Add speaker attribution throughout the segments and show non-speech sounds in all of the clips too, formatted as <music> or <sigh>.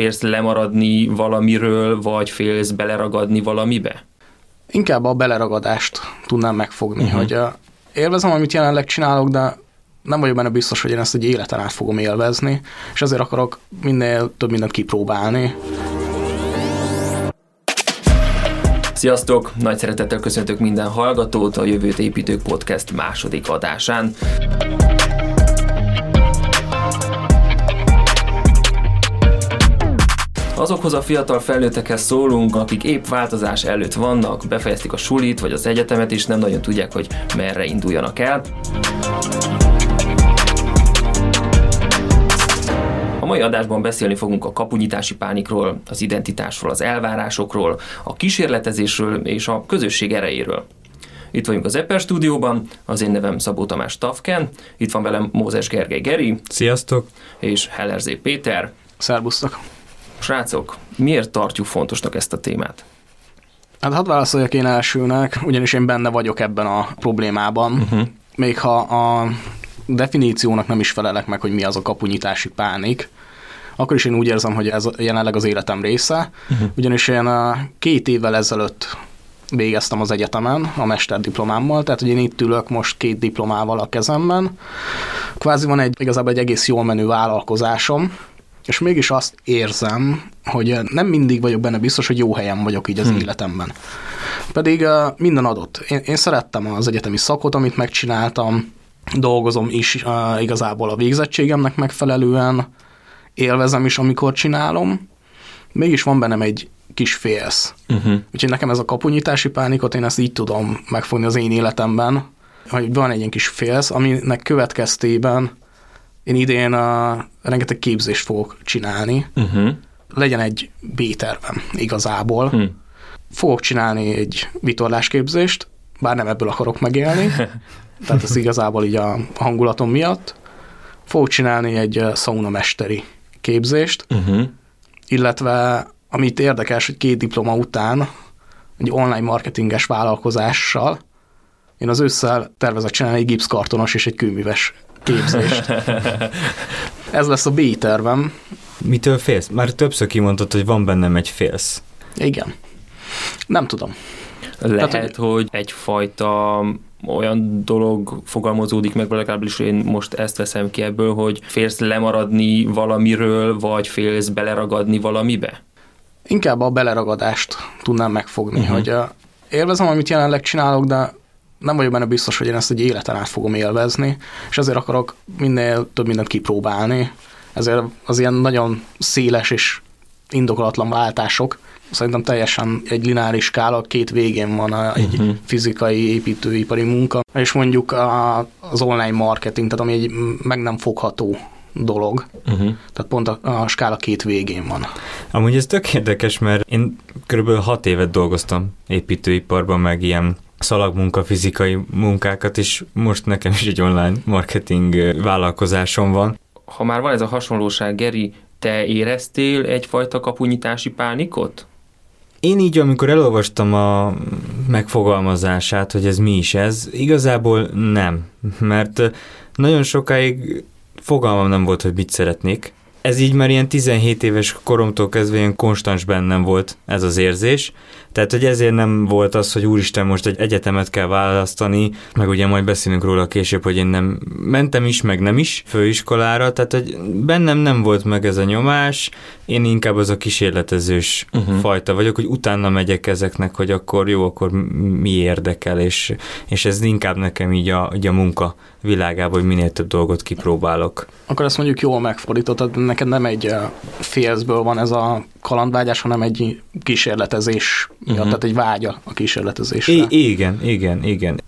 Speaker 1: félsz lemaradni valamiről, vagy félsz beleragadni valamibe?
Speaker 2: Inkább a beleragadást tudnám megfogni, uh-huh. hogy uh, élvezem, amit jelenleg csinálok, de nem vagyok benne biztos, hogy én ezt egy életen át fogom élvezni, és ezért akarok minél több mindent kipróbálni.
Speaker 1: Sziasztok! Nagy szeretettel köszöntök minden hallgatót a Jövőt Építők Podcast második adásán. Azokhoz a fiatal felnőttekhez szólunk, akik épp változás előtt vannak, befejezték a sulit vagy az egyetemet, és nem nagyon tudják, hogy merre induljanak el. A mai adásban beszélni fogunk a kapunyítási pánikról, az identitásról, az elvárásokról, a kísérletezésről és a közösség erejéről. Itt vagyunk az Eper stúdióban, az én nevem Szabó Tamás Tavken, itt van velem Mózes Gergely Geri.
Speaker 3: Sziasztok!
Speaker 1: És Hellerzé Péter.
Speaker 2: Szerbusztok!
Speaker 1: Srácok, miért tartjuk fontosnak ezt a témát?
Speaker 2: Hát hadd válaszoljak én elsőnek, ugyanis én benne vagyok ebben a problémában. Uh-huh. Még ha a definíciónak nem is felelek meg, hogy mi az a kapunyítási pánik, akkor is én úgy érzem, hogy ez jelenleg az életem része, uh-huh. ugyanis én két évvel ezelőtt végeztem az egyetemen a mesterdiplomámmal, tehát hogy én itt ülök most két diplomával a kezemben. Kvázi van egy igazából egy egész jól menő vállalkozásom, és mégis azt érzem, hogy nem mindig vagyok benne biztos, hogy jó helyen vagyok így az hmm. életemben. Pedig uh, minden adott. Én, én szerettem az egyetemi szakot, amit megcsináltam, dolgozom is uh, igazából a végzettségemnek megfelelően, élvezem is, amikor csinálom, mégis van bennem egy kis félsz. Uh-huh. Úgyhogy nekem ez a kapunyítási pánikot, én ezt így tudom megfogni az én életemben, hogy van egy ilyen kis félsz, aminek következtében én idén a, rengeteg képzést fogok csinálni. Uh-huh. Legyen egy B-tervem igazából. Uh-huh. Fogok csinálni egy vitorlásképzést, bár nem ebből akarok megélni, <laughs> tehát ez igazából így a hangulatom miatt. Fogok csinálni egy szaunamesteri képzést, uh-huh. illetve amit érdekes, hogy két diploma után egy online marketinges vállalkozással én az ősszel tervezek csinálni egy gipszkartonos és egy kőműves képzést. <laughs> Ez lesz a B tervem.
Speaker 3: Mitől félsz? Már többször kimondtad, hogy van bennem egy félsz.
Speaker 2: Igen. Nem tudom.
Speaker 1: Lehet, Tehát, hogy egyfajta olyan dolog fogalmazódik meg, vagy legalábbis én most ezt veszem ki ebből, hogy félsz lemaradni valamiről, vagy félsz beleragadni valamibe?
Speaker 2: Inkább a beleragadást tudnám megfogni, uh-huh. hogy élvezem, amit jelenleg csinálok, de nem vagyok benne biztos, hogy én ezt egy életen át fogom élvezni, és ezért akarok minél több mindent kipróbálni. Ezért az ilyen nagyon széles és indokolatlan váltások, szerintem teljesen egy lineáris skála, két végén van egy uh-huh. fizikai építőipari munka, és mondjuk a, az online marketing, tehát ami egy meg nem fogható dolog. Uh-huh. Tehát pont a, a skála két végén van.
Speaker 3: Amúgy ez tök érdekes, mert én körülbelül hat évet dolgoztam építőiparban, meg ilyen szalagmunka, fizikai munkákat, és most nekem is egy online marketing vállalkozásom van.
Speaker 1: Ha már van ez a hasonlóság, Geri, te éreztél egyfajta kapunyítási pánikot?
Speaker 3: Én így, amikor elolvastam a megfogalmazását, hogy ez mi is ez, igazából nem, mert nagyon sokáig fogalmam nem volt, hogy mit szeretnék. Ez így már ilyen 17 éves koromtól kezdve ilyen konstans bennem volt ez az érzés, tehát, hogy ezért nem volt az, hogy úristen, most egy egyetemet kell választani, meg ugye majd beszélünk róla később, hogy én nem mentem is, meg nem is főiskolára, tehát, hogy bennem nem volt meg ez a nyomás, én inkább az a kísérletezős uh-huh. fajta vagyok, hogy utána megyek ezeknek, hogy akkor jó, akkor mi érdekel, és, és ez inkább nekem így a, így a munka világában, hogy minél több dolgot kipróbálok.
Speaker 2: Akkor ezt mondjuk jól megfordítottad, neked nem egy félzből van ez a kalandvágyás, hanem egy kísérletezés miatt, uh-huh. tehát egy vágya a kísérletezésre.
Speaker 3: I- igen, igen, igen.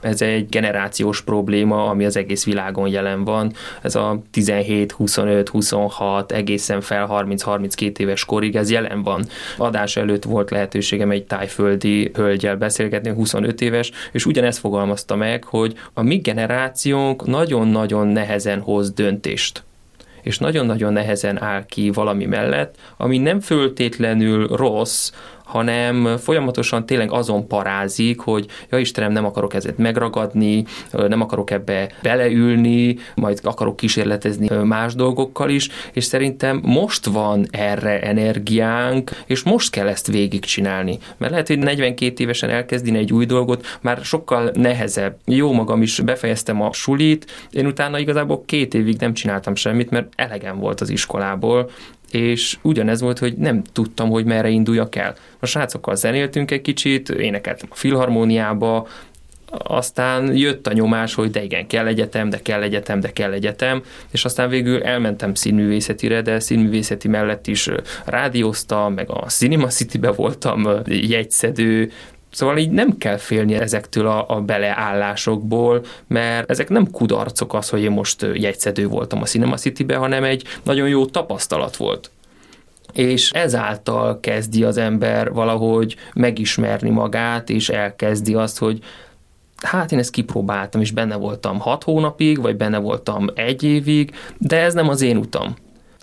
Speaker 1: Ez egy generációs probléma, ami az egész világon jelen van. Ez a 17, 25, 26, egészen fel 30-32 éves korig ez jelen van. Adás előtt volt lehetőségem egy tájföldi hölgyel beszélgetni, 25 éves, és ugyanezt fogalmazta meg, hogy a mi generációnk nagyon-nagyon nehezen hoz döntést és nagyon-nagyon nehezen áll ki valami mellett, ami nem föltétlenül rossz, hanem folyamatosan tényleg azon parázik, hogy ja Istenem, nem akarok ezet megragadni, nem akarok ebbe beleülni, majd akarok kísérletezni más dolgokkal is, és szerintem most van erre energiánk, és most kell ezt végigcsinálni. Mert lehet, hogy 42 évesen elkezdeni egy új dolgot, már sokkal nehezebb. Jó magam is befejeztem a sulit, én utána igazából két évig nem csináltam semmit, mert elegem volt az iskolából, és ugyanez volt, hogy nem tudtam, hogy merre induljak el. A srácokkal zenéltünk egy kicsit, énekeltem a filharmóniába, aztán jött a nyomás, hogy de igen, kell egyetem, de kell egyetem, de kell egyetem, és aztán végül elmentem színművészetire, de színművészeti mellett is rádióztam, meg a Cinema City-be voltam jegyszedő, Szóval így nem kell félni ezektől a, a beleállásokból, mert ezek nem kudarcok az, hogy én most jegyszedő voltam a Cinema City-be, hanem egy nagyon jó tapasztalat volt és ezáltal kezdi az ember valahogy megismerni magát, és elkezdi azt, hogy hát én ezt kipróbáltam, és benne voltam hat hónapig, vagy benne voltam egy évig, de ez nem az én utam.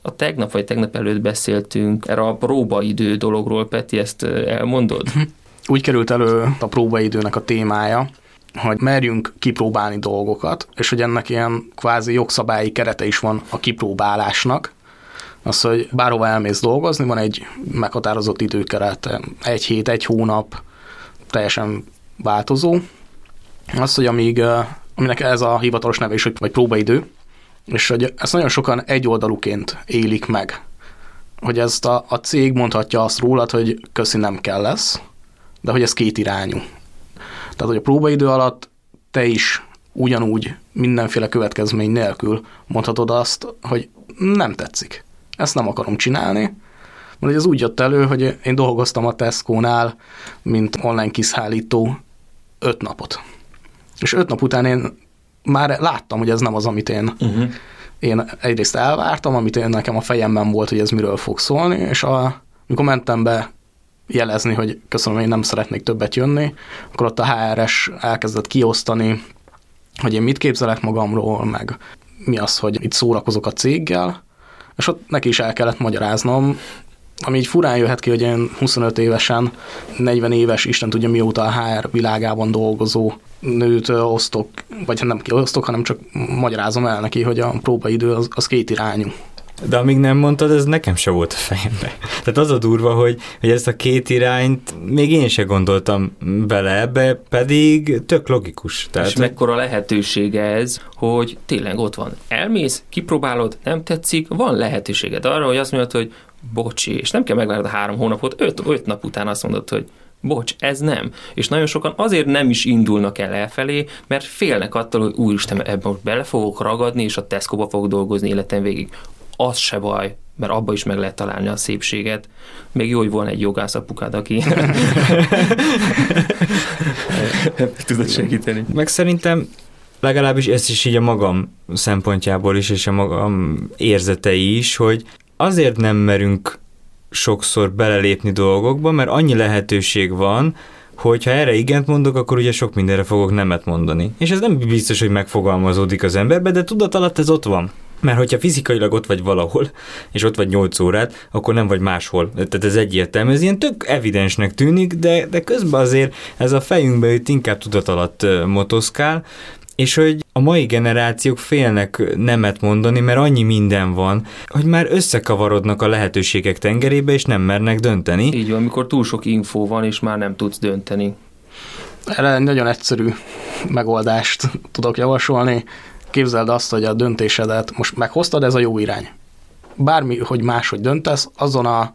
Speaker 1: A tegnap vagy tegnap előtt beszéltünk erre a próbaidő dologról, Peti, ezt elmondod? <laughs>
Speaker 2: Úgy került elő a próbaidőnek a témája, hogy merjünk kipróbálni dolgokat, és hogy ennek ilyen kvázi jogszabályi kerete is van a kipróbálásnak, az, hogy bárhova elmész dolgozni, van egy meghatározott időkeret, egy hét, egy hónap, teljesen változó, az, hogy amíg, aminek ez a hivatalos neve is, vagy próbaidő, és hogy ezt nagyon sokan egyoldalúként élik meg. Hogy ezt a, a cég mondhatja azt rólad, hogy köszi nem kell lesz, de hogy ez két irányú. Tehát, hogy a próbaidő alatt te is ugyanúgy mindenféle következmény nélkül mondhatod azt, hogy nem tetszik. Ezt nem akarom csinálni, mert ez úgy jött elő, hogy én dolgoztam a Tesco-nál, mint online kiszállító öt napot. És öt nap után én már láttam, hogy ez nem az, amit én, uh-huh. én egyrészt elvártam, amit én nekem a fejemben volt, hogy ez miről fog szólni, és a, amikor mentem be jelezni, hogy köszönöm, én nem szeretnék többet jönni, akkor ott a HRS elkezdett kiosztani, hogy én mit képzelek magamról, meg mi az, hogy itt szórakozok a céggel, és ott neki is el kellett magyaráznom, ami így furán jöhet ki, hogy én 25 évesen, 40 éves, Isten tudja mióta a HR világában dolgozó nőt osztok, vagy nem kiosztok, hanem csak magyarázom el neki, hogy a próbaidő az, az két irányú.
Speaker 3: De amíg nem mondtad, ez nekem se volt a fejembe. Tehát az a durva, hogy, hogy ezt a két irányt még én se gondoltam bele ebbe, pedig tök logikus.
Speaker 1: Tehát, és mekkora lehetősége ez, hogy tényleg ott van. Elmész, kipróbálod, nem tetszik, van lehetőséged arra, hogy azt mondod, hogy bocsi, és nem kell megvárni a három hónapot, öt, öt nap után azt mondod, hogy bocs, ez nem. És nagyon sokan azért nem is indulnak el elfelé, mert félnek attól, hogy úristen, ebben most bele fogok ragadni, és a Tesco-ba fogok dolgozni életem végig. Az se baj, mert abba is meg lehet találni a szépséget. Még jó, hogy volna egy jogász apukád, aki <laughs> tudod segíteni.
Speaker 3: Meg szerintem legalábbis ezt is így a magam szempontjából is, és a magam érzetei is, hogy azért nem merünk sokszor belelépni dolgokba, mert annyi lehetőség van, hogy ha erre igent mondok, akkor ugye sok mindenre fogok nemet mondani. És ez nem biztos, hogy megfogalmazódik az emberbe, de tudat alatt ez ott van. Mert hogyha fizikailag ott vagy valahol, és ott vagy 8 órát, akkor nem vagy máshol. Tehát ez egyértelmű, ez ilyen tök evidensnek tűnik, de, de közben azért ez a fejünkbe itt inkább tudat alatt motoszkál, és hogy a mai generációk félnek nemet mondani, mert annyi minden van, hogy már összekavarodnak a lehetőségek tengerébe, és nem mernek dönteni.
Speaker 1: Így van, amikor túl sok infó van, és már nem tudsz dönteni.
Speaker 2: Erre nagyon egyszerű megoldást tudok javasolni. Képzeld azt, hogy a döntésedet most meghoztad, ez a jó irány. Bármi, hogy máshogy döntesz, azon a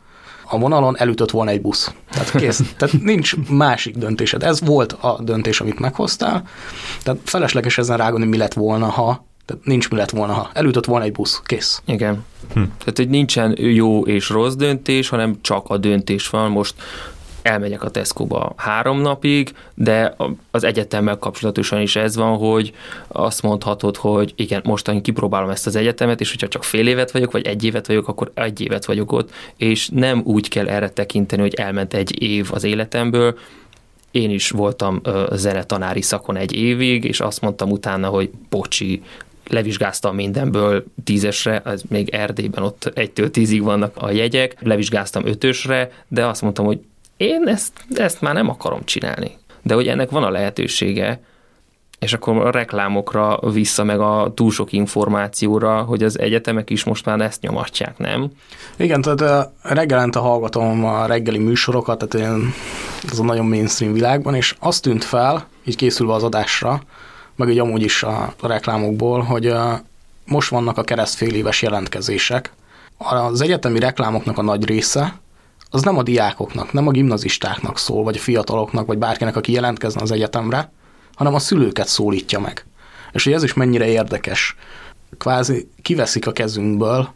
Speaker 2: a vonalon elütött volna egy busz. Tehát kész. <laughs> Tehát nincs másik döntésed. Ez volt a döntés, amit meghoztál. Tehát felesleges ezen rágoni, mi lett volna, ha tehát nincs mi lett volna, ha elütött volna egy busz. Kész.
Speaker 1: Igen. Hm. Tehát, hogy nincsen jó és rossz döntés, hanem csak a döntés van. Most elmegyek a Tesco-ba három napig, de az egyetemmel kapcsolatosan is ez van, hogy azt mondhatod, hogy igen, mostan kipróbálom ezt az egyetemet, és hogyha csak fél évet vagyok, vagy egy évet vagyok, akkor egy évet vagyok ott, és nem úgy kell erre tekinteni, hogy elment egy év az életemből, én is voltam zenetanári szakon egy évig, és azt mondtam utána, hogy bocsi, levizsgáztam mindenből tízesre, ez még Erdélyben ott egytől tízig vannak a jegyek, levizsgáztam ötösre, de azt mondtam, hogy én ezt, ezt már nem akarom csinálni. De hogy ennek van a lehetősége, és akkor a reklámokra vissza, meg a túl sok információra, hogy az egyetemek is most már ezt nyomatják, nem?
Speaker 2: Igen, tehát reggelente hallgatom a reggeli műsorokat, tehát én, ez a nagyon mainstream világban, és azt tűnt fel, így készülve az adásra, meg így amúgy is a reklámokból, hogy most vannak a keresztfél éves jelentkezések. Az egyetemi reklámoknak a nagy része, az nem a diákoknak, nem a gimnazistáknak szól, vagy a fiataloknak, vagy bárkinek, aki jelentkezne az egyetemre, hanem a szülőket szólítja meg. És hogy ez is mennyire érdekes. Kvázi kiveszik a kezünkből,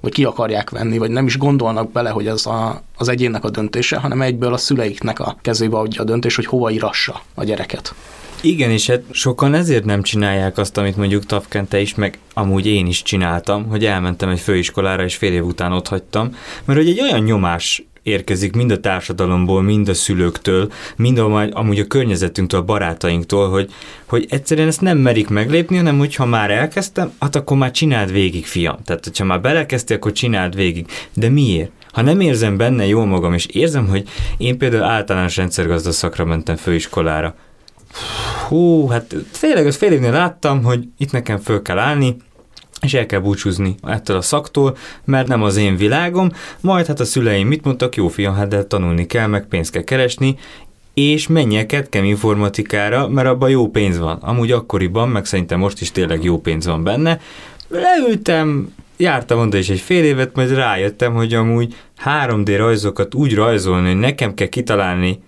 Speaker 2: vagy ki akarják venni, vagy nem is gondolnak bele, hogy ez a, az egyénnek a döntése, hanem egyből a szüleiknek a kezébe adja a döntés, hogy hova irassa a gyereket.
Speaker 3: Igen, és hát sokan ezért nem csinálják azt, amit mondjuk Tafkente is, meg amúgy én is csináltam, hogy elmentem egy főiskolára, és fél év után ott hagytam, mert hogy egy olyan nyomás érkezik mind a társadalomból, mind a szülőktől, mind a, amúgy a környezetünktől, a barátainktól, hogy, hogy egyszerűen ezt nem merik meglépni, hanem hogyha már elkezdtem, hát akkor már csináld végig, fiam. Tehát, hogyha már belekezdtél, akkor csináld végig. De miért? Ha nem érzem benne jól magam, és érzem, hogy én például általános rendszergazda szakra mentem főiskolára, hú, hát tényleg az fél évnél láttam, hogy itt nekem föl kell állni, és el kell búcsúzni ettől a szaktól, mert nem az én világom, majd hát a szüleim mit mondtak, jó fiam, hát de tanulni kell, meg pénzt kell keresni, és menjek ketkem informatikára, mert abban jó pénz van. Amúgy akkoriban, meg szerintem most is tényleg jó pénz van benne. Leültem, jártam oda is egy fél évet, majd rájöttem, hogy amúgy 3D rajzokat úgy rajzolni, hogy nekem kell kitalálni,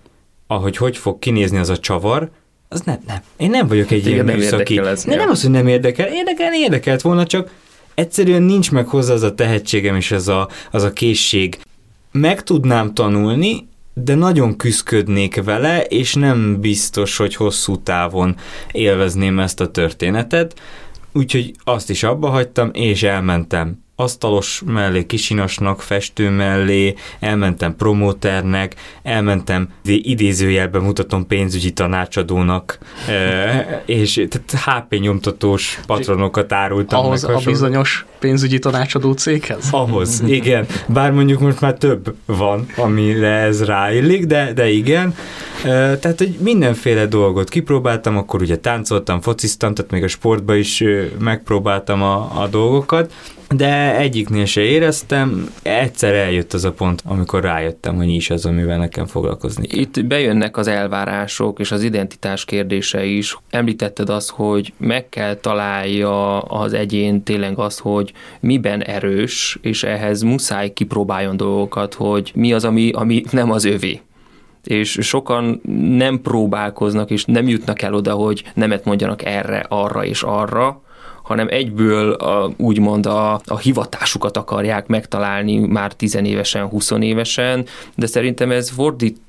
Speaker 3: ahogy hogy fog kinézni az a csavar, az nem, nem. Én nem vagyok egy ilyen nem műszaki. Ez, nem, nem az, hogy nem érdekel. Érdekel, érdekelt volna, csak egyszerűen nincs meg hozzá az a tehetségem és az a, az a készség. Meg tudnám tanulni, de nagyon küzdködnék vele, és nem biztos, hogy hosszú távon élvezném ezt a történetet. Úgyhogy azt is abba hagytam, és elmentem asztalos mellé, kisinasnak, festő mellé, elmentem promóternek, elmentem idézőjelben mutatom pénzügyi tanácsadónak, és tehát HP nyomtatós patronokat árultam
Speaker 2: Ahhoz a bizonyos pénzügyi tanácsadó céghez?
Speaker 3: Ahhoz, <laughs> igen. Bár mondjuk most már több van, amire ez ráillik, de, de igen. Tehát, hogy mindenféle dolgot kipróbáltam, akkor ugye táncoltam, fociztam, tehát még a sportba is megpróbáltam a, a dolgokat, de egyiknél se éreztem, egyszer eljött az a pont, amikor rájöttem, hogy is az, amivel nekem foglalkozni
Speaker 1: kell. Itt bejönnek az elvárások és az identitás kérdése is. Említetted azt, hogy meg kell találja az egyén tényleg azt, hogy miben erős, és ehhez muszáj kipróbáljon dolgokat, hogy mi az, ami, ami nem az övé és sokan nem próbálkoznak, és nem jutnak el oda, hogy nemet mondjanak erre, arra és arra, hanem egyből a, úgymond a, a hivatásukat akarják megtalálni már tizenévesen, huszonévesen, de szerintem ez fordít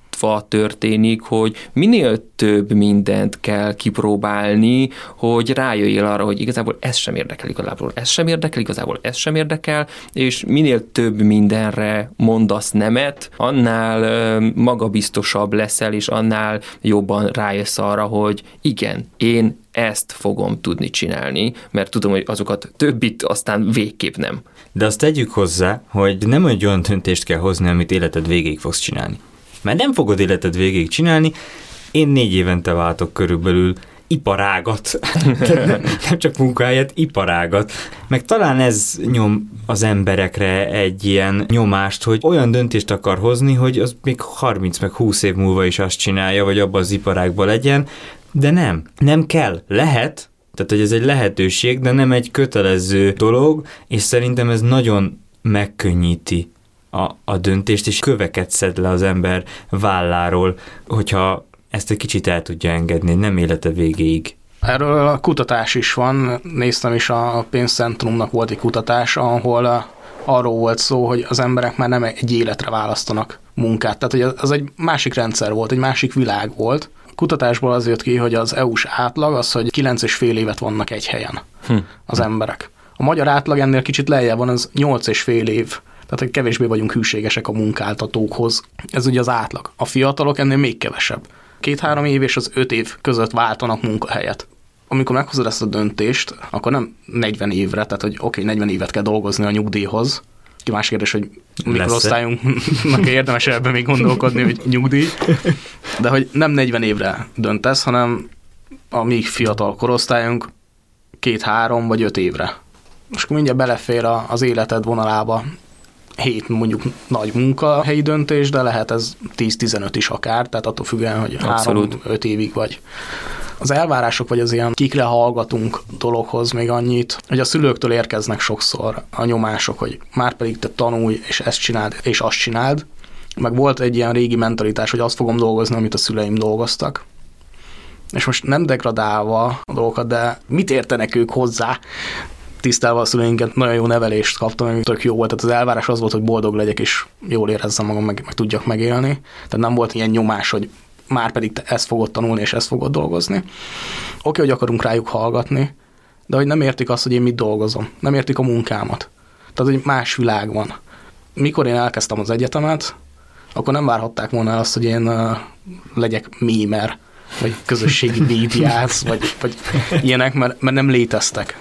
Speaker 1: történik, hogy minél több mindent kell kipróbálni, hogy rájöjjél arra, hogy igazából ez sem érdekel, igazából ez sem érdekel, igazából ez sem érdekel, és minél több mindenre mondasz nemet, annál magabiztosabb leszel, és annál jobban rájössz arra, hogy igen, én ezt fogom tudni csinálni, mert tudom, hogy azokat többit aztán végképp nem.
Speaker 3: De azt tegyük hozzá, hogy nem egy olyan döntést kell hozni, amit életed végig fogsz csinálni. Mert nem fogod életed végig csinálni, én négy évente váltok körülbelül iparágat, <laughs> nem csak munkahelyet, iparágat. Meg talán ez nyom az emberekre egy ilyen nyomást, hogy olyan döntést akar hozni, hogy az még 30 meg 20 év múlva is azt csinálja, vagy abban az iparágban legyen, de nem, nem kell. Lehet, tehát hogy ez egy lehetőség, de nem egy kötelező dolog, és szerintem ez nagyon megkönnyíti a, a döntést, és köveket szed le az ember válláról, hogyha ezt egy kicsit el tudja engedni, nem élete végéig.
Speaker 2: Erről a kutatás is van, néztem is a pénzcentrumnak volt egy kutatás, ahol arról volt szó, hogy az emberek már nem egy életre választanak munkát. Tehát, hogy az egy másik rendszer volt, egy másik világ volt, kutatásból az jött ki, hogy az EU-s átlag az, hogy 9 és fél évet vannak egy helyen hm. az emberek. A magyar átlag ennél kicsit lejjebb van, az 8 és fél év. Tehát hogy kevésbé vagyunk hűségesek a munkáltatókhoz. Ez ugye az átlag. A fiatalok ennél még kevesebb. Két-három év és az öt év között váltanak munkahelyet. Amikor meghozod ezt a döntést, akkor nem 40 évre, tehát hogy oké, okay, 40 évet kell dolgozni a nyugdíjhoz, Más kérdés, hogy mikorosztályunknak érdemes ebben még gondolkodni, hogy nyugdíj. De hogy nem 40 évre döntesz, hanem a mi fiatal korosztályunk két-három vagy öt évre. És akkor mindjárt belefér az életed vonalába hét mondjuk nagy munkahelyi döntés, de lehet ez 10-15 is akár, tehát attól függően, hogy 3-5 évig vagy. Az elvárások, vagy az ilyen kikre hallgatunk dologhoz még annyit, hogy a szülőktől érkeznek sokszor a nyomások, hogy már pedig te tanulj, és ezt csináld, és azt csináld. Meg volt egy ilyen régi mentalitás, hogy azt fogom dolgozni, amit a szüleim dolgoztak. És most nem degradálva a dolgokat, de mit értenek ők hozzá? Tisztával a szüleinket, nagyon jó nevelést kaptam, ami tök jó volt. Tehát az elvárás az volt, hogy boldog legyek, és jól érezzem magam, meg, meg tudjak megélni. Tehát nem volt ilyen nyomás, hogy már pedig te ezt fogod tanulni, és ezt fogod dolgozni. Oké, hogy akarunk rájuk hallgatni, de hogy nem értik azt, hogy én mit dolgozom. Nem értik a munkámat. Tehát, hogy más világ van. Mikor én elkezdtem az egyetemet, akkor nem várhatták volna azt, hogy én uh, legyek mémer, vagy közösségi médiász, vagy, vagy ilyenek, mert, mert nem léteztek.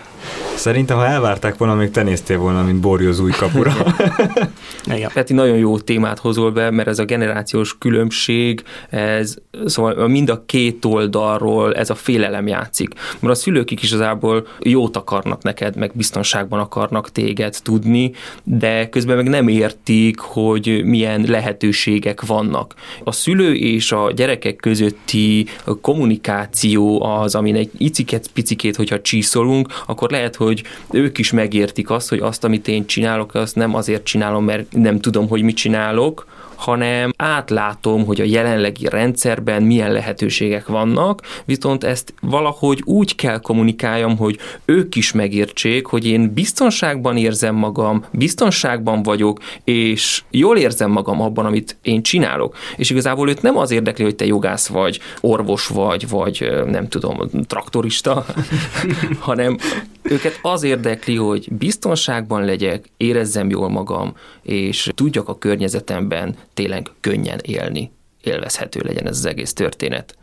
Speaker 3: Szerintem, ha elvárták volna, még te néztél volna, mint Borjoz új kapura. <laughs>
Speaker 1: Igen. Peti, nagyon jó témát hozol be, mert ez a generációs különbség, ez szóval mind a két oldalról ez a félelem játszik. Mert a szülők is igazából jót akarnak neked, meg biztonságban akarnak téged tudni, de közben meg nem értik, hogy milyen lehetőségek vannak. A szülő és a gyerekek közötti kommunikáció az, amin egy iciket, picikét, hogyha csiszolunk, akkor lehet, hogy ők is megértik azt, hogy azt, amit én csinálok, azt nem azért csinálom, mert nem tudom, hogy mit csinálok, hanem átlátom, hogy a jelenlegi rendszerben milyen lehetőségek vannak, viszont ezt valahogy úgy kell kommunikáljam, hogy ők is megértsék, hogy én biztonságban érzem magam, biztonságban vagyok, és jól érzem magam abban, amit én csinálok. És igazából őt nem az érdekli, hogy te jogász vagy, orvos vagy, vagy nem tudom, traktorista, <laughs> hanem őket az érdekli, hogy biztonságban legyek, érezzem jól magam, és tudjak a környezetemben tényleg könnyen élni, élvezhető legyen ez az egész történet.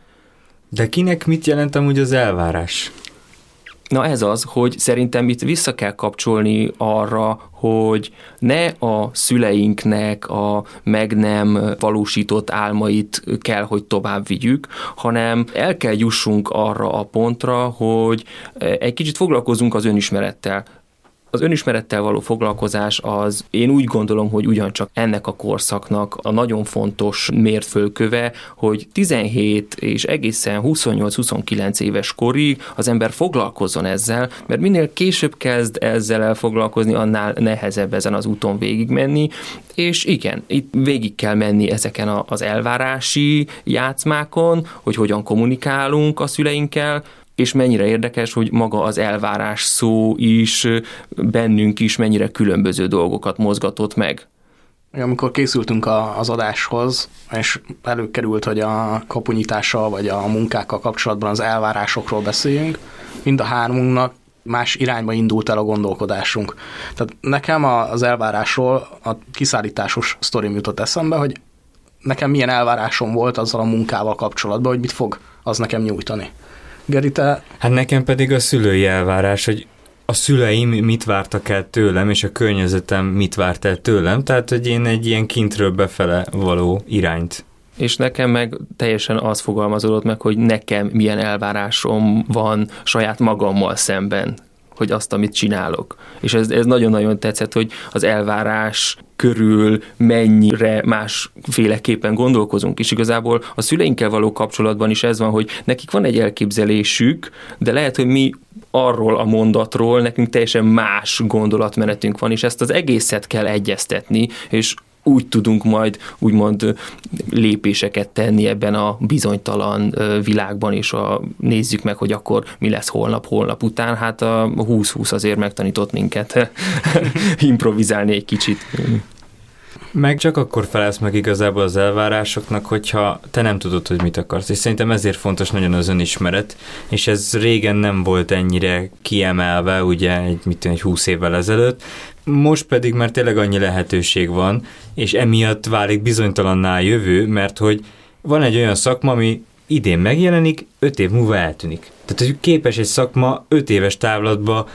Speaker 3: De kinek mit jelent amúgy az elvárás?
Speaker 1: Na ez az, hogy szerintem itt vissza kell kapcsolni arra, hogy ne a szüleinknek a meg nem valósított álmait kell, hogy tovább vigyük, hanem el kell jussunk arra a pontra, hogy egy kicsit foglalkozunk az önismerettel az önismerettel való foglalkozás az én úgy gondolom, hogy ugyancsak ennek a korszaknak a nagyon fontos mértfölköve, hogy 17 és egészen 28-29 éves korig az ember foglalkozzon ezzel, mert minél később kezd ezzel elfoglalkozni, annál nehezebb ezen az úton végigmenni, és igen, itt végig kell menni ezeken az elvárási játszmákon, hogy hogyan kommunikálunk a szüleinkkel, és mennyire érdekes, hogy maga az elvárás szó is bennünk is mennyire különböző dolgokat mozgatott meg.
Speaker 2: Amikor készültünk az adáshoz, és előkerült, hogy a kapunyítással vagy a munkákkal kapcsolatban az elvárásokról beszéljünk, mind a hármunknak más irányba indult el a gondolkodásunk. Tehát nekem az elvárásról a kiszállításos sztori jutott eszembe, hogy nekem milyen elvárásom volt azzal a munkával kapcsolatban, hogy mit fog az nekem nyújtani.
Speaker 3: Geri, te... Hát nekem pedig a szülői elvárás, hogy a szüleim mit vártak el tőlem, és a környezetem mit várt el tőlem, tehát hogy én egy ilyen kintről befele való irányt.
Speaker 1: És nekem meg teljesen az fogalmazódott meg, hogy nekem milyen elvárásom van saját magammal szemben hogy azt, amit csinálok. És ez, ez nagyon-nagyon tetszett, hogy az elvárás körül mennyire másféleképpen gondolkozunk. És igazából a szüleinkkel való kapcsolatban is ez van, hogy nekik van egy elképzelésük, de lehet, hogy mi arról a mondatról nekünk teljesen más gondolatmenetünk van, és ezt az egészet kell egyeztetni, és úgy tudunk majd úgymond lépéseket tenni ebben a bizonytalan világban, és a, nézzük meg, hogy akkor mi lesz holnap, holnap után. Hát a 20-20 azért megtanított minket <laughs> improvizálni egy kicsit.
Speaker 3: Meg csak akkor felelsz meg igazából az elvárásoknak, hogyha te nem tudod, hogy mit akarsz. És szerintem ezért fontos nagyon az önismeret, és ez régen nem volt ennyire kiemelve, ugye egy, mit tudom, egy húsz évvel ezelőtt, most pedig már tényleg annyi lehetőség van, és emiatt válik bizonytalanná a jövő, mert hogy van egy olyan szakma, ami idén megjelenik, öt év múlva eltűnik. Tehát, hogy képes egy szakma öt éves távlatba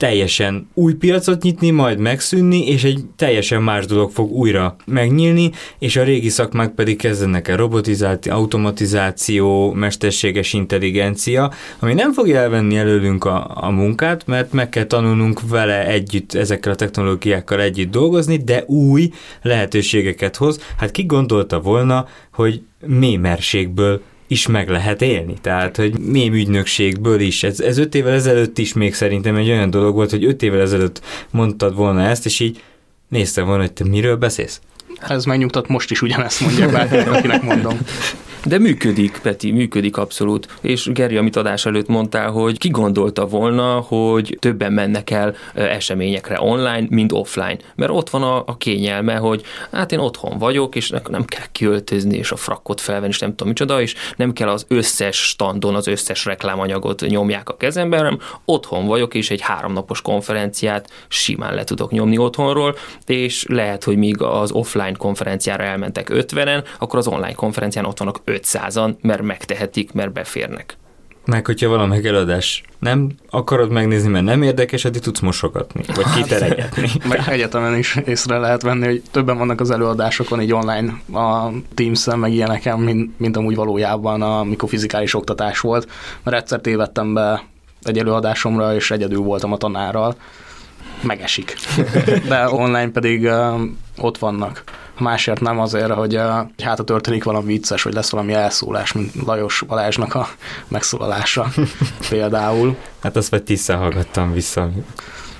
Speaker 3: teljesen új piacot nyitni, majd megszűnni, és egy teljesen más dolog fog újra megnyílni, és a régi szakmák pedig kezdenek el robotizáció, automatizáció, mesterséges intelligencia, ami nem fogja elvenni előlünk a, a munkát, mert meg kell tanulnunk vele együtt, ezekkel a technológiákkal együtt dolgozni, de új lehetőségeket hoz. Hát ki gondolta volna, hogy mémerségből is meg lehet élni. Tehát, hogy mém ügynökségből is. Ez, ez öt évvel ezelőtt is még szerintem egy olyan dolog volt, hogy öt évvel ezelőtt mondtad volna ezt, és így néztem volna, hogy te miről beszélsz.
Speaker 2: Ez megnyugtat, most is ugyanezt mondják, bár akinek mondom. <laughs>
Speaker 1: De működik, Peti, működik abszolút. És Geri, amit adás előtt mondtál, hogy ki gondolta volna, hogy többen mennek el eseményekre online, mint offline. Mert ott van a, a kényelme, hogy hát én otthon vagyok, és nem kell kiöltözni, és a frakkot felvenni, és nem tudom micsoda, és nem kell az összes standon az összes reklámanyagot nyomják a kezemben, hanem otthon vagyok, és egy háromnapos konferenciát simán le tudok nyomni otthonról, és lehet, hogy míg az offline konferenciára elmentek 50-en, akkor az online konferencián ott vannak 500-an, mert megtehetik, mert beférnek.
Speaker 3: Meg, hogyha valamelyik előadás nem akarod megnézni, mert nem érdekes, addig tudsz mosogatni, vagy hát, kiteregetni.
Speaker 2: Meg egyetemen is észre lehet venni, hogy többen vannak az előadásokon így online a Teams-en, meg ilyeneken, mint, mint amúgy valójában, amikor fizikális oktatás volt. Mert egyszer tévedtem be egy előadásomra, és egyedül voltam a tanárral. Megesik. De online pedig uh, ott vannak másért nem azért, hogy hát a történik valami vicces, vagy lesz valami elszólás, mint Lajos Balázsnak a megszólalása <laughs> például.
Speaker 3: Hát azt vagy tízszer hallgattam vissza.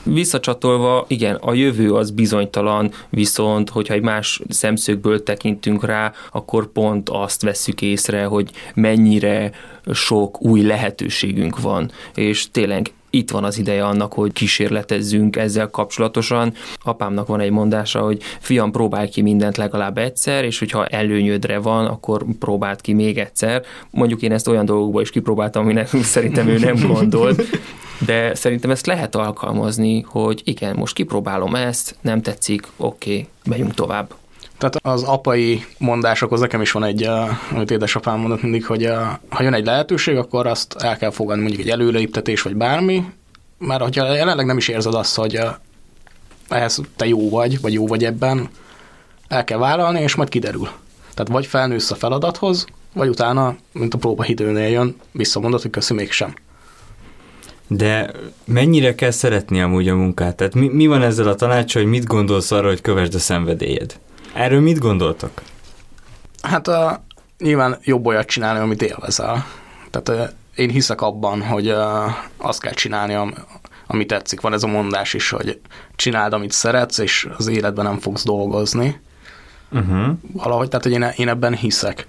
Speaker 1: Visszacsatolva, igen, a jövő az bizonytalan, viszont hogyha egy más szemszögből tekintünk rá, akkor pont azt vesszük észre, hogy mennyire sok új lehetőségünk van, és tényleg itt van az ideje annak, hogy kísérletezzünk ezzel kapcsolatosan. Apámnak van egy mondása, hogy fiam, próbálj ki mindent legalább egyszer, és hogyha előnyödre van, akkor próbáld ki még egyszer. Mondjuk én ezt olyan dolgokban is kipróbáltam, aminek <laughs> szerintem ő nem gondolt, de szerintem ezt lehet alkalmazni, hogy igen, most kipróbálom ezt, nem tetszik, oké, okay, megyünk tovább.
Speaker 2: Tehát az apai mondásokhoz nekem is van egy, amit édesapám mondott mindig, hogy ha jön egy lehetőség, akkor azt el kell fogadni, mondjuk egy előléptetés, vagy bármi, mert hogyha jelenleg nem is érzed azt, hogy ehhez te jó vagy, vagy jó vagy ebben, el kell vállalni, és majd kiderül. Tehát vagy felnősz a feladathoz, vagy utána, mint a próbahidőnél jön, visszamondod, hogy köszi mégsem.
Speaker 3: De mennyire kell szeretni amúgy a munkát? Tehát mi, mi van ezzel a tanács, hogy mit gondolsz arra, hogy kövesd a szenvedélyed? Erről mit gondoltak?
Speaker 2: Hát a, nyilván jobb olyat csinálni, amit élvezel. Tehát én hiszek abban, hogy azt kell csinálni, ami, ami tetszik. Van ez a mondás is, hogy csináld, amit szeretsz, és az életben nem fogsz dolgozni. Uh-huh. Valahogy, tehát hogy én, én ebben hiszek.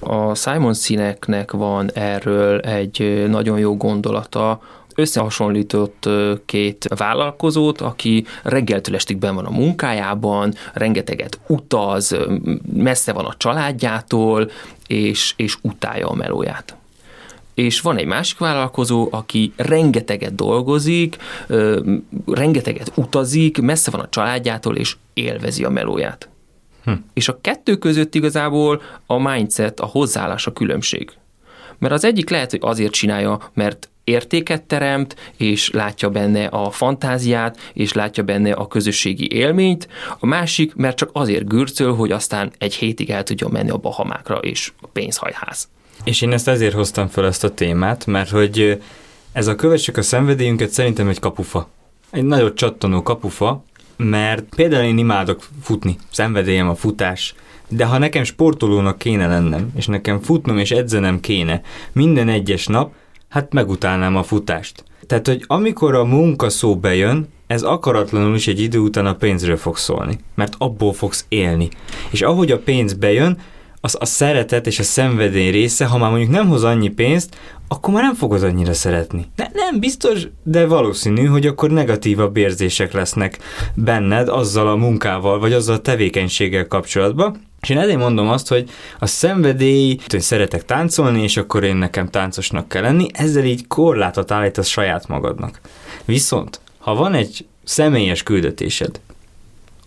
Speaker 1: A Simon Sineknek van erről egy nagyon jó gondolata, összehasonlított két vállalkozót, aki reggeltől estig ben van a munkájában, rengeteget utaz, messze van a családjától, és, és utálja a melóját és van egy másik vállalkozó, aki rengeteget dolgozik, rengeteget utazik, messze van a családjától, és élvezi a melóját. Hm. És a kettő között igazából a mindset, a hozzáállás a különbség. Mert az egyik lehet, hogy azért csinálja, mert értéket teremt, és látja benne a fantáziát, és látja benne a közösségi élményt, a másik, mert csak azért gürcöl, hogy aztán egy hétig el tudjon menni a Bahamákra és a pénzhajház.
Speaker 3: És én ezt ezért hoztam fel ezt a témát, mert hogy ez a kövessük a szenvedélyünket szerintem egy kapufa. Egy nagyon csattanó kapufa, mert például én imádok futni, szenvedélyem a futás, de ha nekem sportolónak kéne lennem, és nekem futnom és edzenem kéne minden egyes nap, hát megutálnám a futást. Tehát, hogy amikor a munka szó bejön, ez akaratlanul is egy idő után a pénzről fog szólni, mert abból fogsz élni. És ahogy a pénz bejön, az a szeretet és a szenvedély része, ha már mondjuk nem hoz annyi pénzt, akkor már nem fogod annyira szeretni. Ne, nem biztos, de valószínű, hogy akkor negatívabb érzések lesznek benned azzal a munkával, vagy azzal a tevékenységgel kapcsolatban, és én ezért mondom azt, hogy a szenvedély, hogy szeretek táncolni, és akkor én nekem táncosnak kell lenni, ezzel így korlátot állítasz saját magadnak. Viszont, ha van egy személyes küldetésed,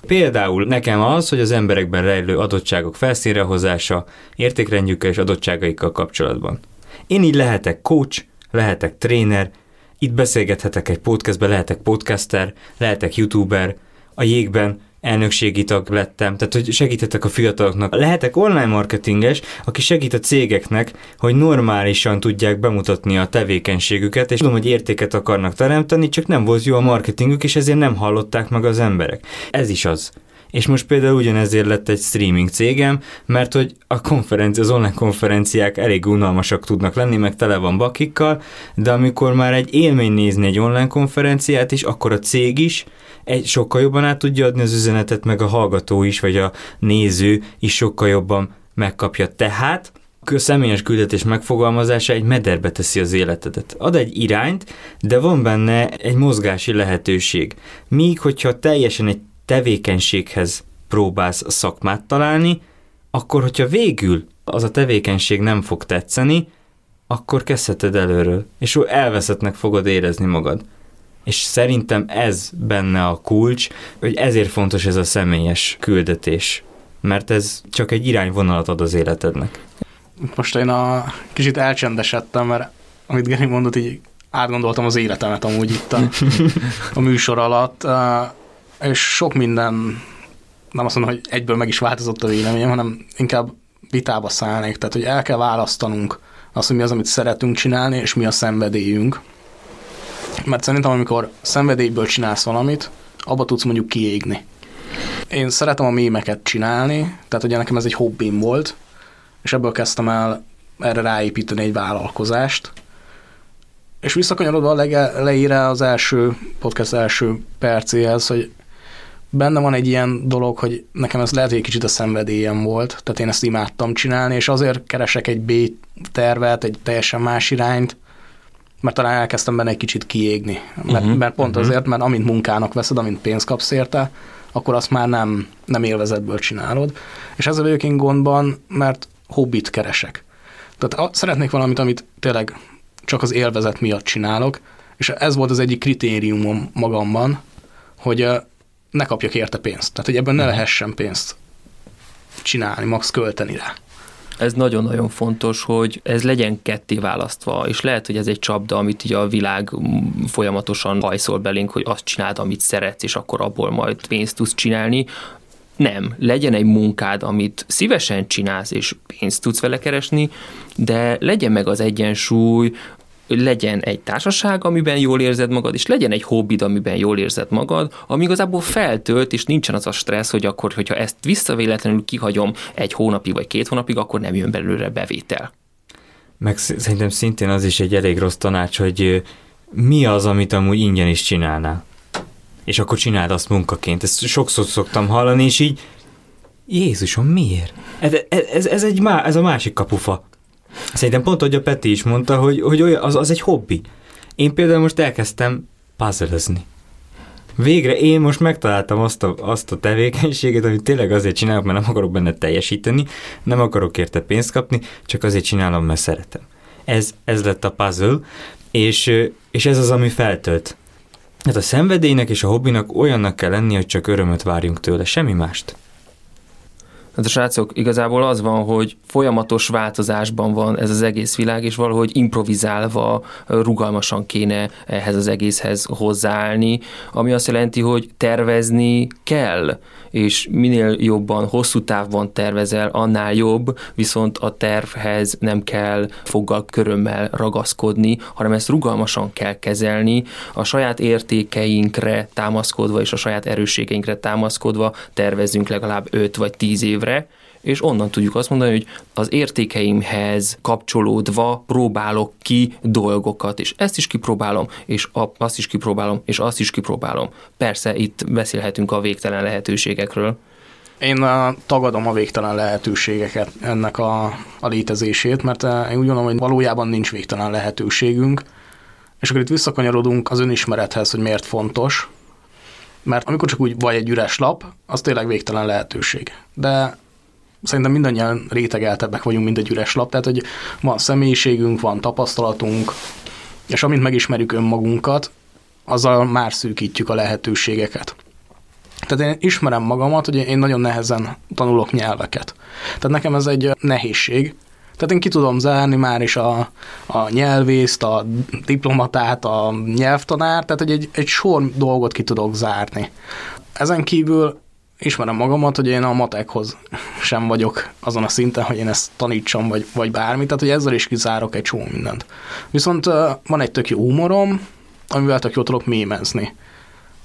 Speaker 3: Például nekem az, hogy az emberekben rejlő adottságok felszínre hozása, értékrendjükkel és adottságaikkal kapcsolatban. Én így lehetek coach, lehetek tréner, Itt beszélgethetek egy podcastbe, lehetek podcaster, lehetek youtuber, a jégben elnökségi tag lettem, tehát hogy segítettek a fiataloknak. Lehetek online marketinges, aki segít a cégeknek, hogy normálisan tudják bemutatni a tevékenységüket, és tudom, hogy értéket akarnak teremteni, csak nem volt jó a marketingük, és ezért nem hallották meg az emberek. Ez is az. És most például ugyanezért lett egy streaming cégem, mert hogy a konferencia, az online konferenciák elég unalmasak tudnak lenni, meg tele van bakikkal, de amikor már egy élmény nézni egy online konferenciát is, akkor a cég is egy sokkal jobban át tudja adni az üzenetet, meg a hallgató is, vagy a néző is sokkal jobban megkapja. Tehát a személyes küldetés megfogalmazása egy mederbe teszi az életedet. Ad egy irányt, de van benne egy mozgási lehetőség. Míg, hogyha teljesen egy tevékenységhez próbálsz a szakmát találni, akkor, hogyha végül az a tevékenység nem fog tetszeni, akkor kezdheted előről, és elveszettnek fogod érezni magad. És szerintem ez benne a kulcs, hogy ezért fontos ez a személyes küldetés, mert ez csak egy irányvonalat ad az életednek.
Speaker 2: Most én a kicsit elcsendesedtem, mert amit Geri mondott, így átgondoltam az életemet amúgy itt a, a műsor alatt és sok minden, nem azt mondom, hogy egyből meg is változott a véleményem, hanem inkább vitába szállnék, tehát hogy el kell választanunk azt, hogy mi az, amit szeretünk csinálni, és mi a szenvedélyünk. Mert szerintem, amikor szenvedélyből csinálsz valamit, abba tudsz mondjuk kiégni. Én szeretem a mémeket csinálni, tehát ugye nekem ez egy hobbim volt, és ebből kezdtem el erre ráépíteni egy vállalkozást, és visszakanyarodva a leire az első podcast első percéhez, hogy benne van egy ilyen dolog, hogy nekem ez lehet, hogy egy kicsit a szenvedélyem volt, tehát én ezt imádtam csinálni, és azért keresek egy B tervet, egy teljesen más irányt, mert talán elkezdtem benne egy kicsit kiégni. Mert, uh-huh, mert pont uh-huh. azért, mert amint munkának veszed, amint pénzt kapsz érte, akkor azt már nem, nem élvezetből csinálod. És ezzel vagyok én gondban, mert hobbit keresek. Tehát szeretnék valamit, amit tényleg csak az élvezet miatt csinálok, és ez volt az egyik kritériumom magamban, hogy ne kapjak érte pénzt. Tehát, hogy ebben ne mhm. lehessen pénzt csinálni, max költeni rá.
Speaker 1: Ez nagyon-nagyon fontos, hogy ez legyen ketté választva, és lehet, hogy ez egy csapda, amit így a világ folyamatosan hajszol belénk, hogy azt csináld, amit szeretsz, és akkor abból majd pénzt tudsz csinálni. Nem, legyen egy munkád, amit szívesen csinálsz, és pénzt tudsz vele keresni, de legyen meg az egyensúly, legyen egy társaság, amiben jól érzed magad, és legyen egy hobbid, amiben jól érzed magad, ami igazából feltölt, és nincsen az a stressz, hogy akkor, hogyha ezt visszavéletlenül kihagyom egy hónapig vagy két hónapig, akkor nem jön belőle bevétel.
Speaker 3: Meg szerintem szintén az is egy elég rossz tanács, hogy mi az, amit amúgy ingyen is csinálnál. És akkor csináld azt munkaként. Ezt sokszor szoktam hallani, és így Jézusom, miért? Ez, ez, ez, egy má, ez a másik kapufa. Szerintem pont, hogy a Peti is mondta, hogy, hogy olyan, az, az egy hobbi. Én például most elkezdtem puzzlezni. Végre én most megtaláltam azt a, azt a tevékenységet, amit tényleg azért csinálok, mert nem akarok benne teljesíteni, nem akarok érte pénzt kapni, csak azért csinálom, mert szeretem. Ez, ez lett a puzzle, és, és ez az, ami feltölt. Hát a szenvedélynek és a hobbinak olyannak kell lenni, hogy csak örömöt várjunk tőle, semmi mást.
Speaker 1: Hát a srácok, igazából az van, hogy folyamatos változásban van ez az egész világ, és valahogy improvizálva, rugalmasan kéne ehhez az egészhez hozzáállni, ami azt jelenti, hogy tervezni kell, és minél jobban, hosszú távban tervezel, annál jobb, viszont a tervhez nem kell foggal körömmel ragaszkodni, hanem ezt rugalmasan kell kezelni, a saját értékeinkre támaszkodva és a saját erősségeinkre támaszkodva tervezünk legalább 5 vagy 10 évre, és onnan tudjuk azt mondani, hogy az értékeimhez kapcsolódva próbálok ki dolgokat, és ezt is kipróbálom, és azt is kipróbálom, és azt is kipróbálom. Persze itt beszélhetünk a végtelen lehetőségekről.
Speaker 2: Én uh, tagadom a végtelen lehetőségeket ennek a, a létezését, mert uh, én úgy gondolom, hogy valójában nincs végtelen lehetőségünk, és akkor itt visszakanyarodunk az önismerethez, hogy miért fontos, mert amikor csak úgy vagy egy üres lap, az tényleg végtelen lehetőség. De szerintem mindannyian rétegeltebbek vagyunk, mint egy üres lap, tehát hogy van személyiségünk, van tapasztalatunk, és amint megismerjük önmagunkat, azzal már szűkítjük a lehetőségeket. Tehát én ismerem magamat, hogy én nagyon nehezen tanulok nyelveket. Tehát nekem ez egy nehézség, Tehát én ki tudom zárni már is a, a nyelvészt, a diplomatát, a nyelvtanár, tehát hogy egy, egy sor dolgot ki tudok zárni. Ezen kívül ismerem magamat, hogy én a matekhoz sem vagyok azon a szinten, hogy én ezt tanítsam, vagy, vagy bármit, tehát hogy ezzel is kizárok egy csomó mindent. Viszont van egy tök jó humorom, amivel tök jó tudok mémezni.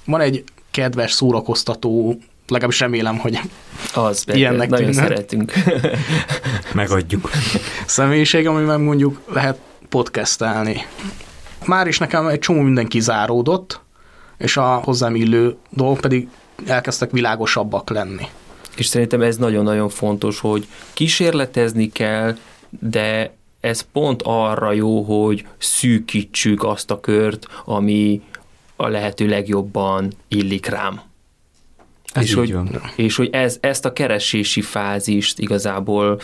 Speaker 2: Van egy kedves, szórakoztató, legalábbis remélem, hogy
Speaker 1: az ilyennek nagyon tűnne. szeretünk. <laughs>
Speaker 3: Megadjuk.
Speaker 2: Személyiség, amivel mondjuk lehet podcastelni. Már is nekem egy csomó minden kizáródott, és a hozzám illő dolgok pedig elkezdtek világosabbak lenni.
Speaker 1: És szerintem ez nagyon-nagyon fontos, hogy kísérletezni kell, de ez pont arra jó, hogy szűkítsük azt a kört, ami a lehető legjobban illik rám. Ez és, hogy, van. és hogy ez, ezt a keresési fázist igazából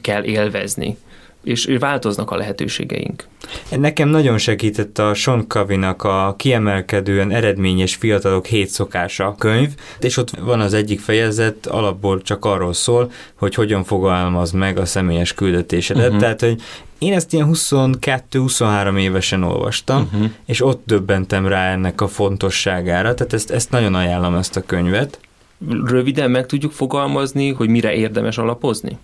Speaker 1: kell élvezni és változnak a lehetőségeink.
Speaker 3: Nekem nagyon segített a Sean Covey-nak a kiemelkedően eredményes fiatalok hét szokása könyv, és ott van az egyik fejezet, alapból csak arról szól, hogy hogyan fogalmaz meg a személyes küldetésedet. Uh-huh. Tehát, hogy én ezt ilyen 22-23 évesen olvastam, uh-huh. és ott döbbentem rá ennek a fontosságára, tehát ezt, ezt nagyon ajánlom ezt a könyvet.
Speaker 1: Röviden meg tudjuk fogalmazni, hogy mire érdemes alapozni?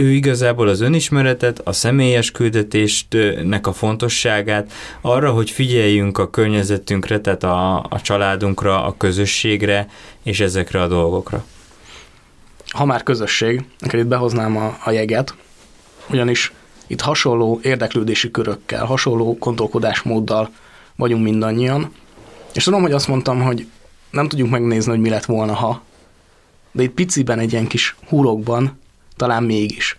Speaker 3: ő igazából az önismeretet, a személyes küldetésnek a fontosságát, arra, hogy figyeljünk a környezetünkre, tehát a, a családunkra, a közösségre és ezekre a dolgokra.
Speaker 2: Ha már közösség, akkor itt behoznám a, a jeget, ugyanis itt hasonló érdeklődési körökkel, hasonló gondolkodásmóddal vagyunk mindannyian, és tudom, hogy azt mondtam, hogy nem tudjuk megnézni, hogy mi lett volna, ha, de itt piciben, egy ilyen kis húrokban talán mégis.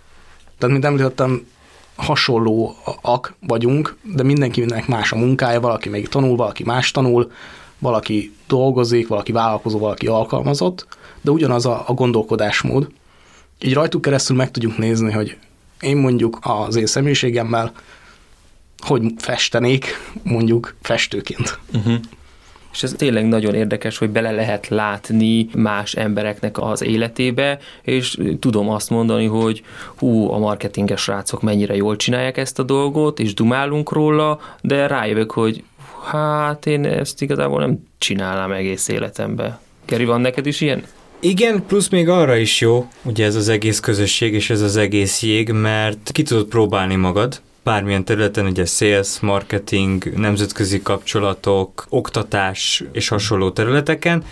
Speaker 2: Tehát, mint említettem, hasonlóak vagyunk, de mindenki mindenek más a munkája, valaki még tanul, valaki más tanul, valaki dolgozik, valaki vállalkozó, valaki alkalmazott, de ugyanaz a, a gondolkodásmód. Így rajtuk keresztül meg tudjuk nézni, hogy én mondjuk az én személyiségemmel hogy festenék mondjuk festőként. Uh-huh.
Speaker 1: És ez tényleg nagyon érdekes, hogy bele lehet látni más embereknek az életébe, és tudom azt mondani, hogy hú, a marketinges srácok mennyire jól csinálják ezt a dolgot, és dumálunk róla, de rájövök, hogy hát én ezt igazából nem csinálnám egész életembe. Geri, van neked is ilyen?
Speaker 3: Igen, plusz még arra is jó, ugye ez az egész közösség és ez az egész jég, mert ki tudod próbálni magad, bármilyen területen, ugye sales, marketing, nemzetközi kapcsolatok, oktatás és hasonló területeken,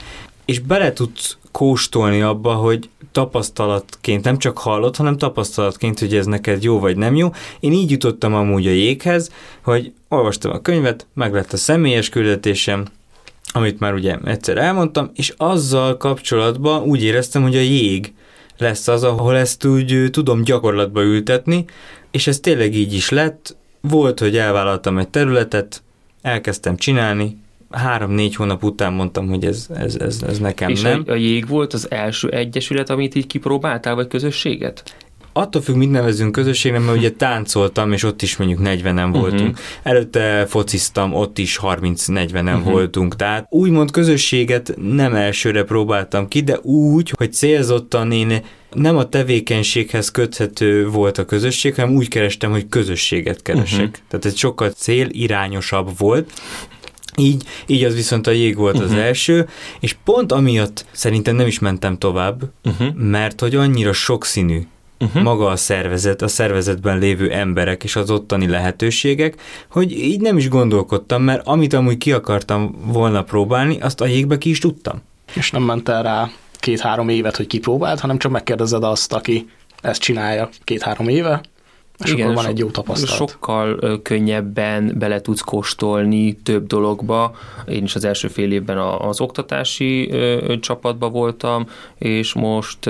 Speaker 3: és bele tudsz kóstolni abba, hogy tapasztalatként nem csak hallott, hanem tapasztalatként, hogy ez neked jó vagy nem jó. Én így jutottam amúgy a jéghez, hogy olvastam a könyvet, meg lett a személyes küldetésem, amit már ugye egyszer elmondtam, és azzal kapcsolatban úgy éreztem, hogy a jég lesz az, ahol ezt úgy tudom gyakorlatba ültetni, és ez tényleg így is lett. Volt, hogy elvállaltam egy területet, elkezdtem csinálni, három-négy hónap után mondtam, hogy ez, ez, ez, ez nekem
Speaker 1: és
Speaker 3: nem.
Speaker 1: És a jég volt az első egyesület, amit így kipróbáltál, vagy közösséget?
Speaker 3: attól függ, mit nevezünk közösségnek, mert ugye táncoltam, és ott is mondjuk 40-en uh-huh. voltunk. Előtte fociztam, ott is 30-40-en uh-huh. voltunk. Tehát úgymond közösséget nem elsőre próbáltam ki, de úgy, hogy célzottan én nem a tevékenységhez köthető volt a közösség, hanem úgy kerestem, hogy közösséget keresek. Uh-huh. Tehát ez sokkal célirányosabb volt, így, így az viszont a jég volt uh-huh. az első, és pont amiatt szerintem nem is mentem tovább, uh-huh. mert hogy annyira sokszínű uh-huh. maga a szervezet, a szervezetben lévő emberek és az ottani lehetőségek, hogy így nem is gondolkodtam, mert amit amúgy ki akartam volna próbálni, azt a jégbe ki is tudtam.
Speaker 2: És nem ment el rá két-három évet, hogy kipróbáld, hanem csak megkérdezed azt, aki ezt csinálja két-három éve, és Igen, akkor van so, egy jó tapasztalat.
Speaker 1: Sokkal könnyebben bele tudsz kóstolni több dologba. Én is az első fél évben az oktatási csapatba voltam, és most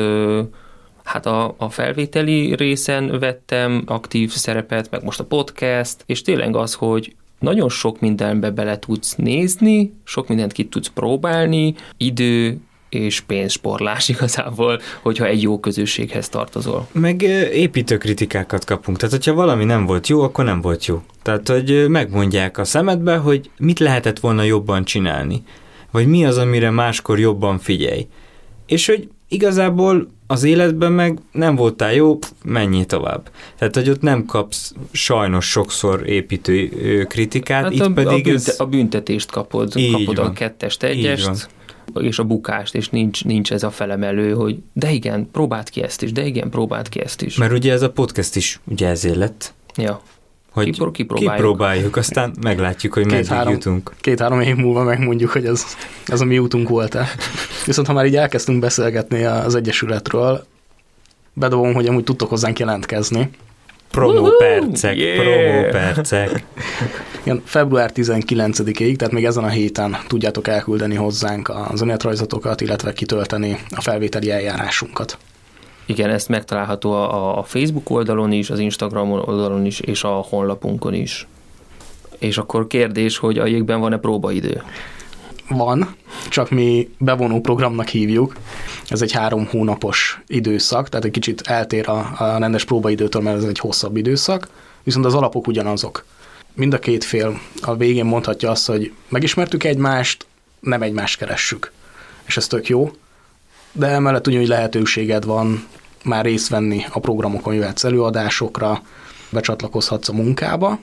Speaker 1: hát a, a felvételi részen vettem aktív szerepet, meg most a podcast, és tényleg az, hogy nagyon sok mindenbe bele tudsz nézni, sok mindent ki tudsz próbálni, idő, és pénzsporlás <laughs> igazából, hogyha egy jó közösséghez tartozol.
Speaker 3: Meg építő kritikákat kapunk, tehát hogyha valami nem volt jó, akkor nem volt jó. Tehát, hogy megmondják a szemedbe, hogy mit lehetett volna jobban csinálni, vagy mi az, amire máskor jobban figyelj. És hogy igazából az életben meg nem voltál jó, menjél tovább. Tehát, hogy ott nem kapsz sajnos sokszor építő kritikát, hát itt
Speaker 1: a,
Speaker 3: pedig
Speaker 1: a, bünte,
Speaker 3: ez...
Speaker 1: a büntetést kapod,
Speaker 3: Így
Speaker 1: kapod
Speaker 3: van.
Speaker 1: a kettest, egyest, és a bukást, és nincs, nincs ez a felemelő, hogy de igen, próbált ki ezt is, de igen, próbált ki ezt is.
Speaker 3: Mert ugye ez a podcast is ugye ezért lett,
Speaker 1: ja.
Speaker 3: hogy
Speaker 1: Kipró- kipróbáljuk.
Speaker 3: kipróbáljuk, aztán meglátjuk, hogy meddig
Speaker 2: Két-három-
Speaker 3: jutunk.
Speaker 2: Két-három év múlva megmondjuk, hogy ez, ez a mi útunk volt-e. Viszont ha már így elkezdtünk beszélgetni az Egyesületről, bedobom, hogy amúgy tudtok hozzánk jelentkezni.
Speaker 3: Promó
Speaker 1: Woohoo!
Speaker 3: percek,
Speaker 1: Yeah!
Speaker 3: promó percek. <laughs>
Speaker 2: Igen, február 19-ig, tehát még ezen a héten tudjátok elküldeni hozzánk az önéletrajzotokat, illetve kitölteni a felvételi eljárásunkat.
Speaker 1: Igen, ezt megtalálható a, a Facebook oldalon is, az Instagram oldalon is, és a honlapunkon is. És akkor kérdés, hogy a jégben van-e próbaidő?
Speaker 2: Van, csak mi bevonó programnak hívjuk. Ez egy három hónapos időszak, tehát egy kicsit eltér a, a rendes próbaidőtől, mert ez egy hosszabb időszak, viszont az alapok ugyanazok. Mind a két fél a végén mondhatja azt, hogy megismertük egymást, nem egymást keressük. És ez tök jó, de emellett ugyanúgy lehetőséged van már részt venni a programokon, jöhetsz előadásokra, becsatlakozhatsz a munkába,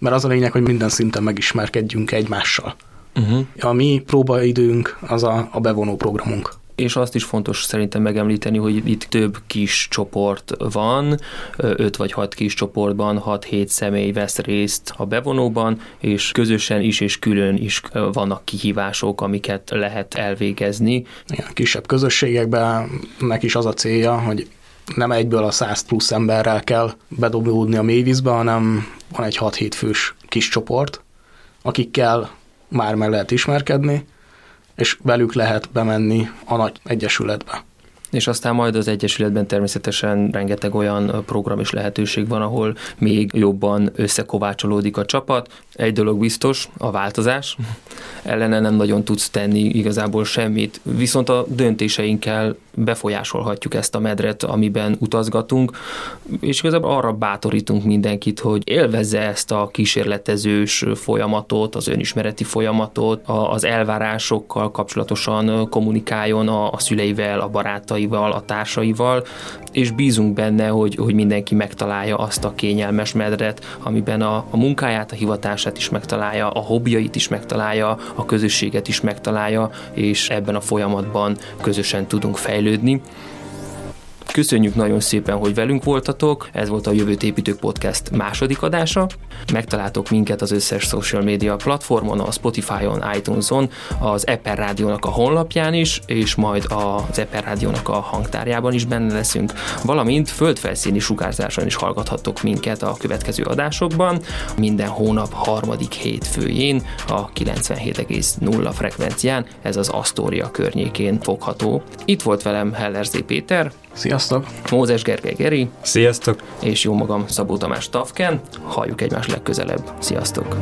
Speaker 2: mert az a lényeg, hogy minden szinten megismerkedjünk egymással.
Speaker 1: Uh-huh.
Speaker 2: A mi próbaidőnk az a, a bevonó programunk.
Speaker 1: És azt is fontos szerintem megemlíteni, hogy itt több kis csoport van, öt vagy hat kis csoportban, hat-hét személy vesz részt a bevonóban, és közösen is és külön is vannak kihívások, amiket lehet elvégezni.
Speaker 2: Igen, kisebb közösségekben nek is az a célja, hogy nem egyből a 100 plusz emberrel kell bedobódni a mélyvízbe, hanem van egy 6-7 fős kis csoport, akikkel már meg lehet ismerkedni, és velük lehet bemenni a nagy egyesületbe.
Speaker 1: És aztán majd az Egyesületben természetesen rengeteg olyan program és lehetőség van, ahol még jobban összekovácsolódik a csapat. Egy dolog biztos, a változás. Ellene nem nagyon tudsz tenni igazából semmit, viszont a döntéseinkkel befolyásolhatjuk ezt a medret, amiben utazgatunk, és igazából arra bátorítunk mindenkit, hogy élvezze ezt a kísérletezős folyamatot, az önismereti folyamatot, az elvárásokkal kapcsolatosan kommunikáljon a, a szüleivel, a barátaival, a társaival, és bízunk benne, hogy, hogy mindenki megtalálja azt a kényelmes medret, amiben a, a munkáját, a hivatását is megtalálja, a hobbiait is megtalálja, a közösséget is megtalálja, és ebben a folyamatban közösen tudunk fejlődni. Köszönjük nagyon szépen, hogy velünk voltatok. Ez volt a Jövőt Építők Podcast második adása. Megtaláltok minket az összes social media platformon, a Spotify-on, iTunes-on, az Apple Rádiónak a honlapján is, és majd az Apple Rádiónak a hangtárjában is benne leszünk, valamint földfelszíni sugárzáson is hallgathattok minket a következő adásokban. Minden hónap harmadik hétfőjén a 97,0 frekvencián, ez az Astoria környékén fogható. Itt volt velem Heller Z. Péter,
Speaker 2: Sziasztok!
Speaker 1: Mózes Gergely Geri,
Speaker 3: Sziasztok!
Speaker 1: és jó magam Szabó Tamás Tavken. Halljuk egymást legközelebb. Sziasztok!